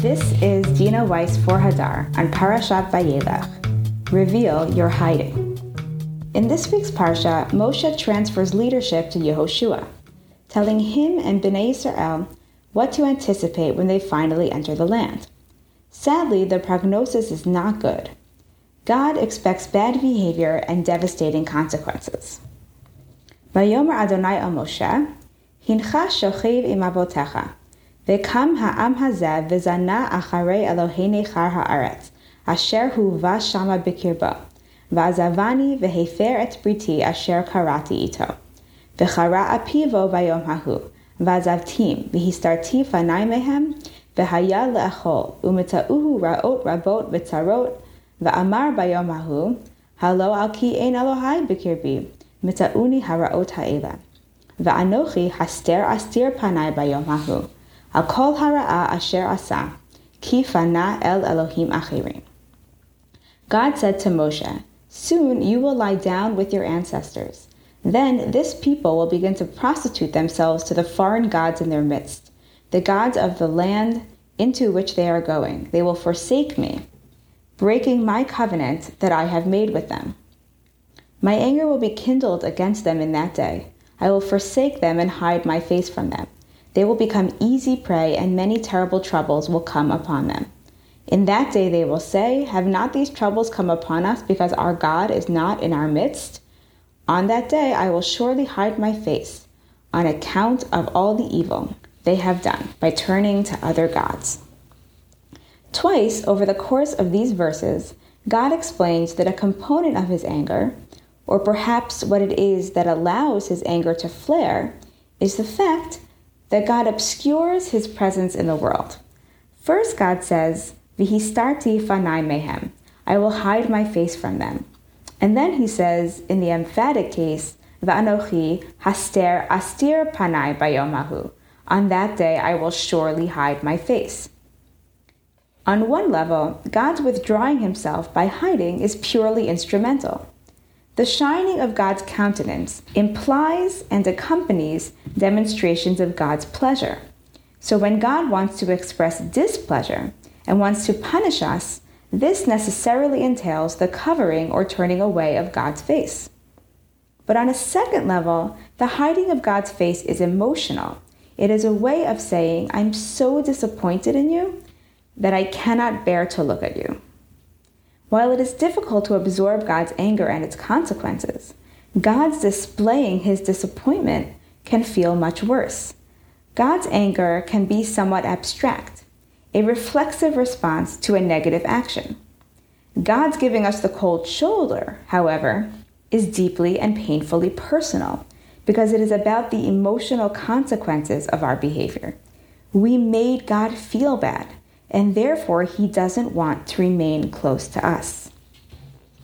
This is Dena Weiss for Hadar on Parashat Vayelech. Reveal your hiding. In this week's parsha, Moshe transfers leadership to Yehoshua, telling him and Bnei Israel what to anticipate when they finally enter the land. Sadly, the prognosis is not good. God expects bad behavior and devastating consequences. Vayomer Adonai Moshe, Hincha shochiv im וקם העם הזה וזנה אחרי אלוהי נכר הארץ, אשר הובא שמה בקרבו. ועזבני והפר את בריתי אשר קראתי איתו. וחרה אפיו ביום ההוא, ועזבתים, והסתרתי פני מהם, והיה לאכול, ומצאוהו רעות רבות וצרות, ואמר ביום ההוא, הלא על כי אין אלוהי בקרבי, מצאוני הרעות האלה. ואנוכי הסתר אסתיר פני ביום ההוא. Hahu, al kol hara'a asher asa, ki fana el Elohim achirim. God said to Moshe, Soon you will lie down with your ancestors. Then this people will begin to prostitute themselves to the foreign gods in their midst, the gods of the land into which they are going. They will forsake me, breaking my covenant that I have made with them. My anger will be kindled against them in that day. I will forsake them and hide my face from them. They will become easy prey, and many terrible troubles will come upon them. In that day they will say, Have not these troubles come upon us because our God is not in our midst? On that day I will surely hide my face on account of all the evil they have done by turning to other gods. Twice over the course of these verses, God explains that a component of his anger, or perhaps what it is that allows his anger to flare, is the fact that God obscures his presence in the world. First, God says, Vihistarti fanai mehem, I will hide my face from them. And then he says, in the emphatic case, Va'anochi haster astir panai bayomahu, on that day I will surely hide my face. On one level, God's withdrawing himself by hiding is purely instrumental. The shining of God's countenance implies and accompanies demonstrations of God's pleasure. So when God wants to express displeasure and wants to punish us, this necessarily entails the covering or turning away of God's face. But on a second level, the hiding of God's face is emotional. It is a way of saying, I'm so disappointed in you that I cannot bear to look at you. While it is difficult to absorb God's anger and its consequences, God's displaying his disappointment can feel much worse. God's anger can be somewhat abstract, a reflexive response to a negative action. God's giving us the cold shoulder, however, is deeply and painfully personal because it is about the emotional consequences of our behavior. We made God feel bad and therefore he doesn't want to remain close to us.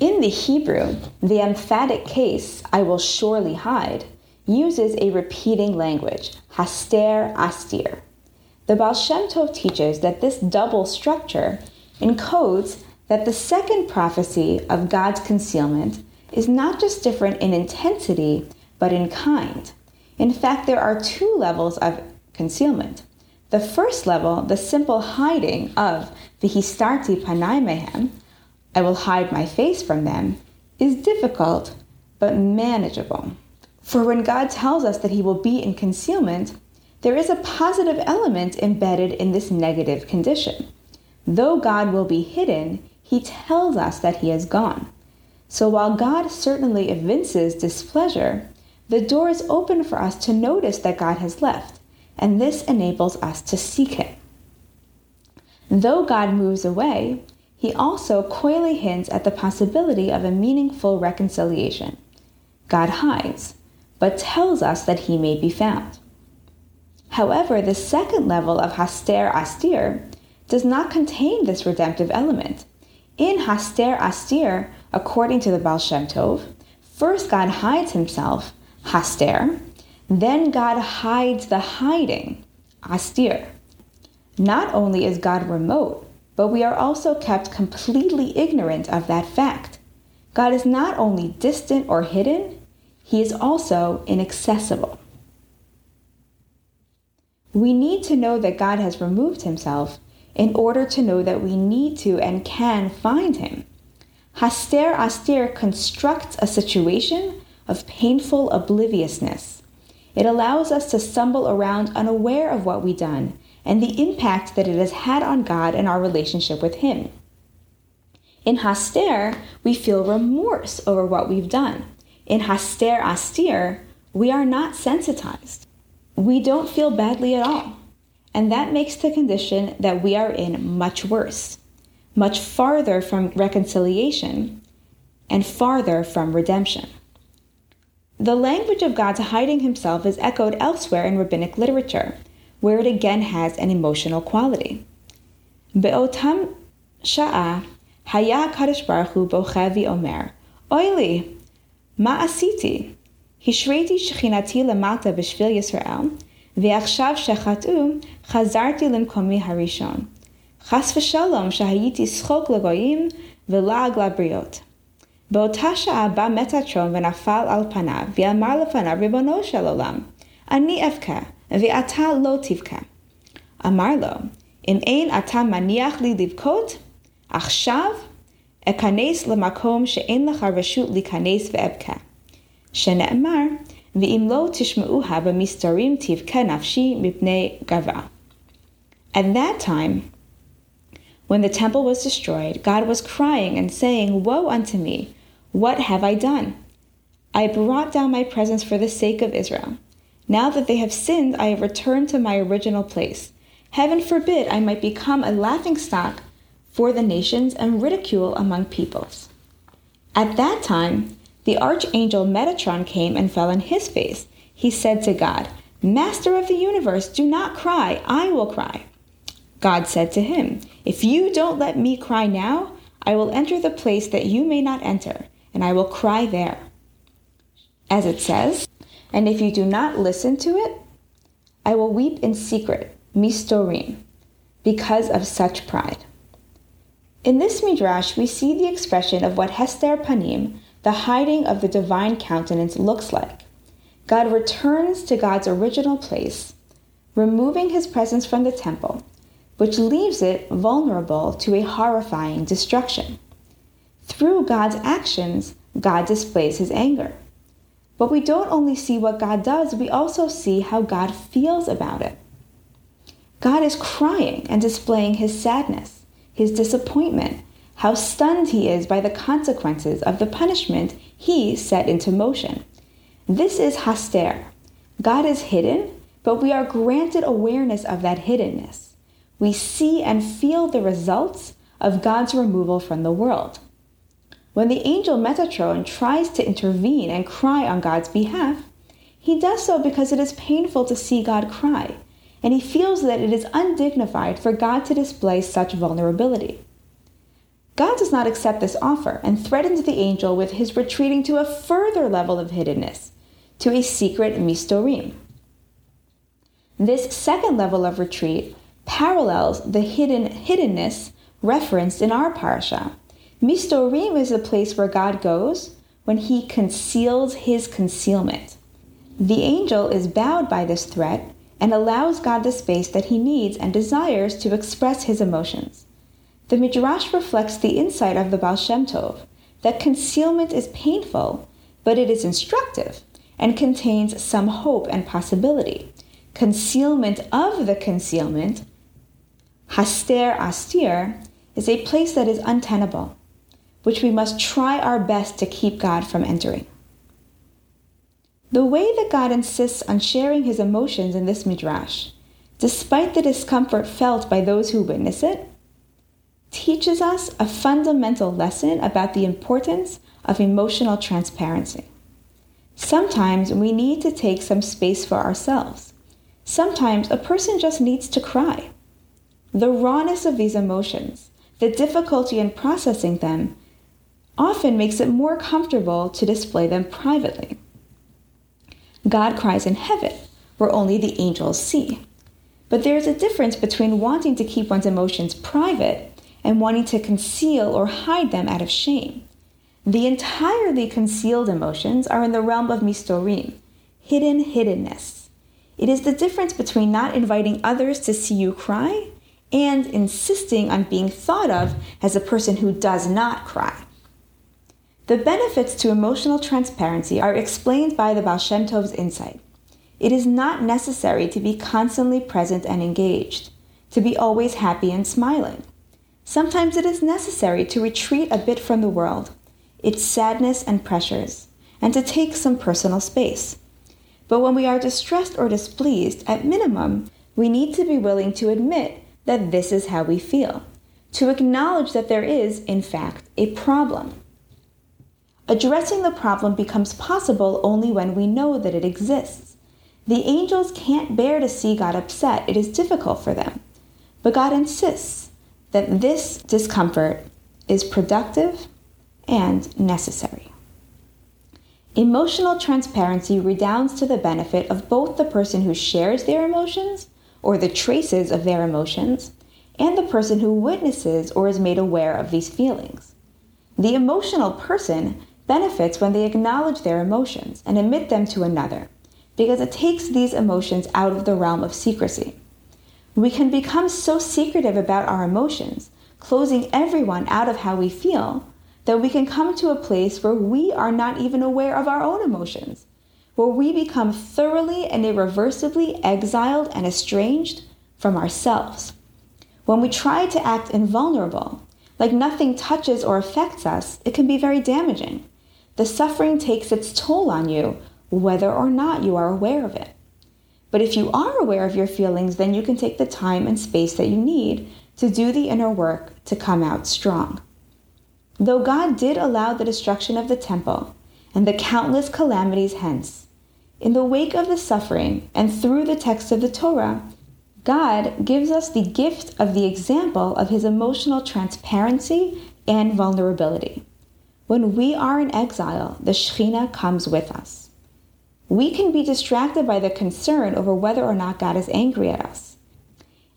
In the Hebrew, the emphatic case, I will surely hide, uses a repeating language, haster astir. The Baal Shem Tov teaches that this double structure encodes that the second prophecy of God's concealment is not just different in intensity, but in kind. In fact, there are two levels of concealment. The first level, the simple hiding of vihistarti panai mehem, I will hide my face from them, is difficult but manageable. For when God tells us that he will be in concealment, there is a positive element embedded in this negative condition. Though God will be hidden, he tells us that he is gone. So while God certainly evinces displeasure, the door is open for us to notice that God has left and this enables us to seek Him. Though God moves away, He also coyly hints at the possibility of a meaningful reconciliation. God hides, but tells us that He may be found. However, the second level of Haster Astir does not contain this redemptive element. In Haster Astir, according to the Baal Shem Tov, first God hides himself, Haster, then God hides the hiding, astir. Not only is God remote, but we are also kept completely ignorant of that fact. God is not only distant or hidden, he is also inaccessible. We need to know that God has removed himself in order to know that we need to and can find Him. Haster Astir constructs a situation of painful obliviousness. It allows us to stumble around unaware of what we've done and the impact that it has had on God and our relationship with Him. In Haster, we feel remorse over what we've done. In Haster Astir, we are not sensitized. We don't feel badly at all. And that makes the condition that we are in much worse, much farther from reconciliation, and farther from redemption. The language of God's hiding himself is echoed elsewhere in rabbinic literature, where it again has an emotional quality. Be'otam sha'a haya kadosh baruch hu bochevi omer, oili, ma asiti, השריתי שכינתי למטה בשביל ישראל, ועכשיו שחטאו, חזרתי למקומי הראשון. חס ושלום שהייתי שחוק לגויים ולעג לבריות. באותה שעה בא מטאטרון ונפל על פניו, ואמר לפניו, ריבונו של עולם, אני אבכה, ואתה לא תבכה. אמר לו, אם אין אתה מניח לי לבכות, עכשיו אכנס למקום שאין לך רשות להיכנס ואבכה. שנאמר, ואם לא תשמעוה במסתרים תבכה נפשי מפני גבה. At that time, when the temple was destroyed, God was crying and saying, Woe unto me! What have I done? I brought down my presence for the sake of Israel. Now that they have sinned, I have returned to my original place. Heaven forbid I might become a laughingstock for the nations and ridicule among peoples. At that time, the archangel Metatron came and fell on his face. He said to God, Master of the universe, do not cry, I will cry. God said to him, If you don't let me cry now, I will enter the place that you may not enter, and I will cry there. As it says, and if you do not listen to it, I will weep in secret, mistorim, because of such pride. In this midrash, we see the expression of what Hester Panim, the hiding of the divine countenance looks like. God returns to God's original place, removing his presence from the temple, which leaves it vulnerable to a horrifying destruction. Through God's actions, God displays his anger. But we don't only see what God does, we also see how God feels about it. God is crying and displaying his sadness, his disappointment, how stunned he is by the consequences of the punishment he set into motion. This is haster. God is hidden, but we are granted awareness of that hiddenness. We see and feel the results of God's removal from the world. When the angel Metatron tries to intervene and cry on God's behalf, he does so because it is painful to see God cry, and he feels that it is undignified for God to display such vulnerability. God does not accept this offer and threatens the angel with his retreating to a further level of hiddenness, to a secret mistorim. This second level of retreat parallels the hidden hiddenness referenced in our parasha. Mistorim is a place where God goes when he conceals his concealment. The angel is bowed by this threat and allows God the space that he needs and desires to express his emotions. The Midrash reflects the insight of the Baal Shem Tov that concealment is painful, but it is instructive and contains some hope and possibility. Concealment of the concealment, haster astir, is a place that is untenable, which we must try our best to keep God from entering. The way that God insists on sharing his emotions in this midrash, despite the discomfort felt by those who witness it, teaches us a fundamental lesson about the importance of emotional transparency. Sometimes we need to take some space for ourselves. Sometimes a person just needs to cry. The rawness of these emotions, the difficulty in processing them, often makes it more comfortable to display them privately. God cries in heaven, where only the angels see. But there is a difference between wanting to keep one's emotions private and wanting to conceal or hide them out of shame. The entirely concealed emotions are in the realm of mistorim, hidden hiddenness. It is the difference between not inviting others to see you cry and insisting on being thought of as a person who does not cry. The benefits to emotional transparency are explained by the Baal Shem Tov's insight. It is not necessary to be constantly present and engaged, to be always happy and smiling. Sometimes it is necessary to retreat a bit from the world, its sadness and pressures, and to take some personal space. But when we are distressed or displeased, at minimum, we need to be willing to admit that this is how we feel, to acknowledge that there is, in fact, a problem. Addressing the problem becomes possible only when we know that it exists. The angels can't bear to see God upset, it is difficult for them. But God insists that this discomfort is productive and necessary. Emotional transparency redounds to the benefit of both the person who shares their emotions, or the traces of their emotions, and the person who witnesses or is made aware of these feelings. The emotional person benefits when they acknowledge their emotions and admit them to another, because it takes these emotions out of the realm of secrecy. We can become so secretive about our emotions, closing everyone out of how we feel, that we can come to a place where we are not even aware of our own emotions, where we become thoroughly and irreversibly exiled and estranged from ourselves. When we try to act invulnerable, like nothing touches or affects us, it can be very damaging. The suffering takes its toll on you, whether or not you are aware of it. But if you are aware of your feelings, then you can take the time and space that you need to do the inner work to come out strong. Though God did allow the destruction of the temple and the countless calamities hence, in the wake of the suffering and through the text of the Torah, God gives us the gift of the example of his emotional transparency and vulnerability. When we are in exile, the Shekhinah comes with us we can be distracted by the concern over whether or not God is angry at us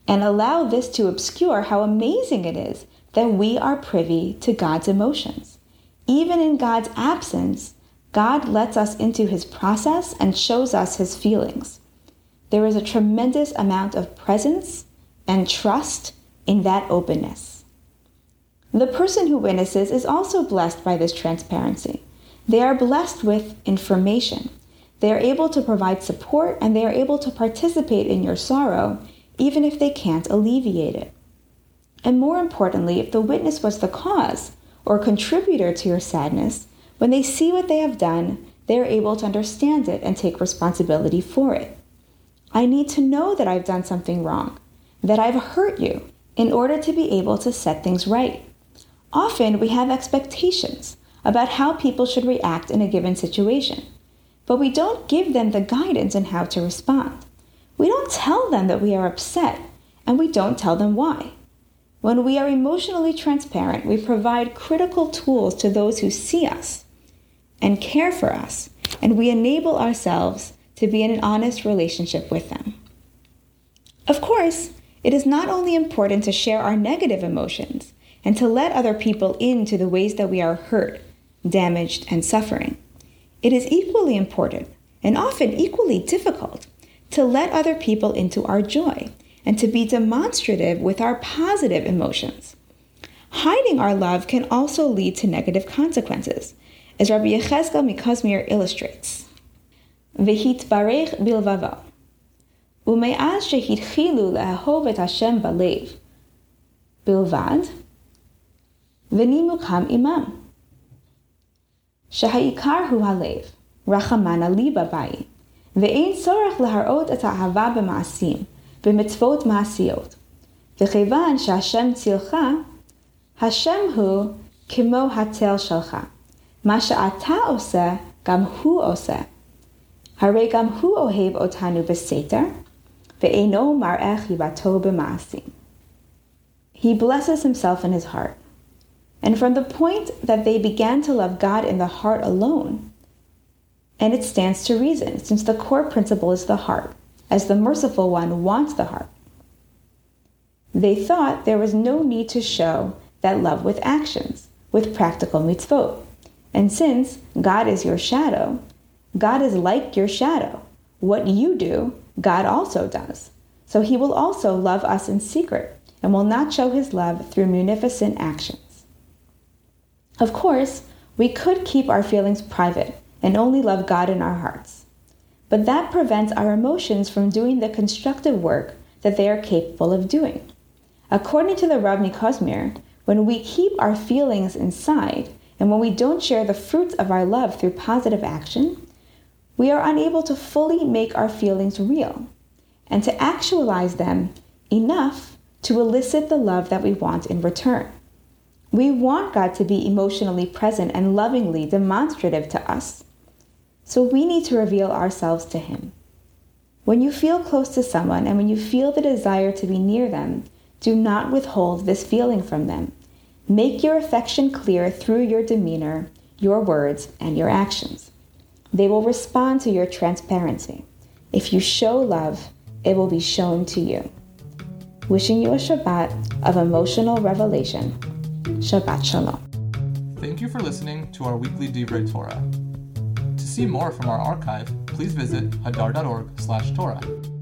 and allow this to obscure how amazing it is that we are privy to God's emotions. Even in God's absence, God lets us into his process and shows us his feelings. There is a tremendous amount of presence and trust in that openness. The person who witnesses is also blessed by this transparency. They are blessed with information. They are able to provide support and they are able to participate in your sorrow, even if they can't alleviate it. And more importantly, if the witness was the cause or contributor to your sadness, when they see what they have done, they are able to understand it and take responsibility for it. I need to know that I've done something wrong, that I've hurt you, in order to be able to set things right. Often we have expectations about how people should react in a given situation but we don't give them the guidance on how to respond. We don't tell them that we are upset, and we don't tell them why. When we are emotionally transparent, we provide critical tools to those who see us and care for us, and we enable ourselves to be in an honest relationship with them. Of course, it is not only important to share our negative emotions and to let other people into the ways that we are hurt, damaged, and suffering. It is equally important, and often equally difficult, to let other people into our joy and to be demonstrative with our positive emotions. Hiding our love can also lead to negative consequences, as Rabbi Yechezkel Mikosmir illustrates. Vehit barech bilvava. Ume'az shehitchilu lehahov et Hashem balev. Bilvad, ונימוקם עמם. שהעיקר הוא הלב, רחמנא ליבא באי, ואין צורך להראות את האהבה במעשים, במצוות מעשיות. וכיוון שהשם צילך, השם הוא כמו התל שלך. מה שאתה עושה, גם הוא עושה. הרי גם הוא אוהב אותנו בסתר, ואינו מראה חיבתו במעשים. He blesses himself in his heart. and from the point that they began to love God in the heart alone. And it stands to reason, since the core principle is the heart, as the merciful one wants the heart. They thought there was no need to show that love with actions, with practical mitzvot. And since God is your shadow, God is like your shadow. What you do, God also does. So he will also love us in secret and will not show his love through munificent actions. Of course, we could keep our feelings private and only love God in our hearts. But that prevents our emotions from doing the constructive work that they are capable of doing. According to the Ravni Kosmir, when we keep our feelings inside and when we don't share the fruits of our love through positive action, we are unable to fully make our feelings real and to actualize them enough to elicit the love that we want in return. We want God to be emotionally present and lovingly demonstrative to us. So we need to reveal ourselves to Him. When you feel close to someone and when you feel the desire to be near them, do not withhold this feeling from them. Make your affection clear through your demeanor, your words, and your actions. They will respond to your transparency. If you show love, it will be shown to you. Wishing you a Shabbat of emotional revelation. Shabbat Shalom. Thank you for listening to our weekly Divrei Torah. To see more from our archive, please visit hadar.org/torah.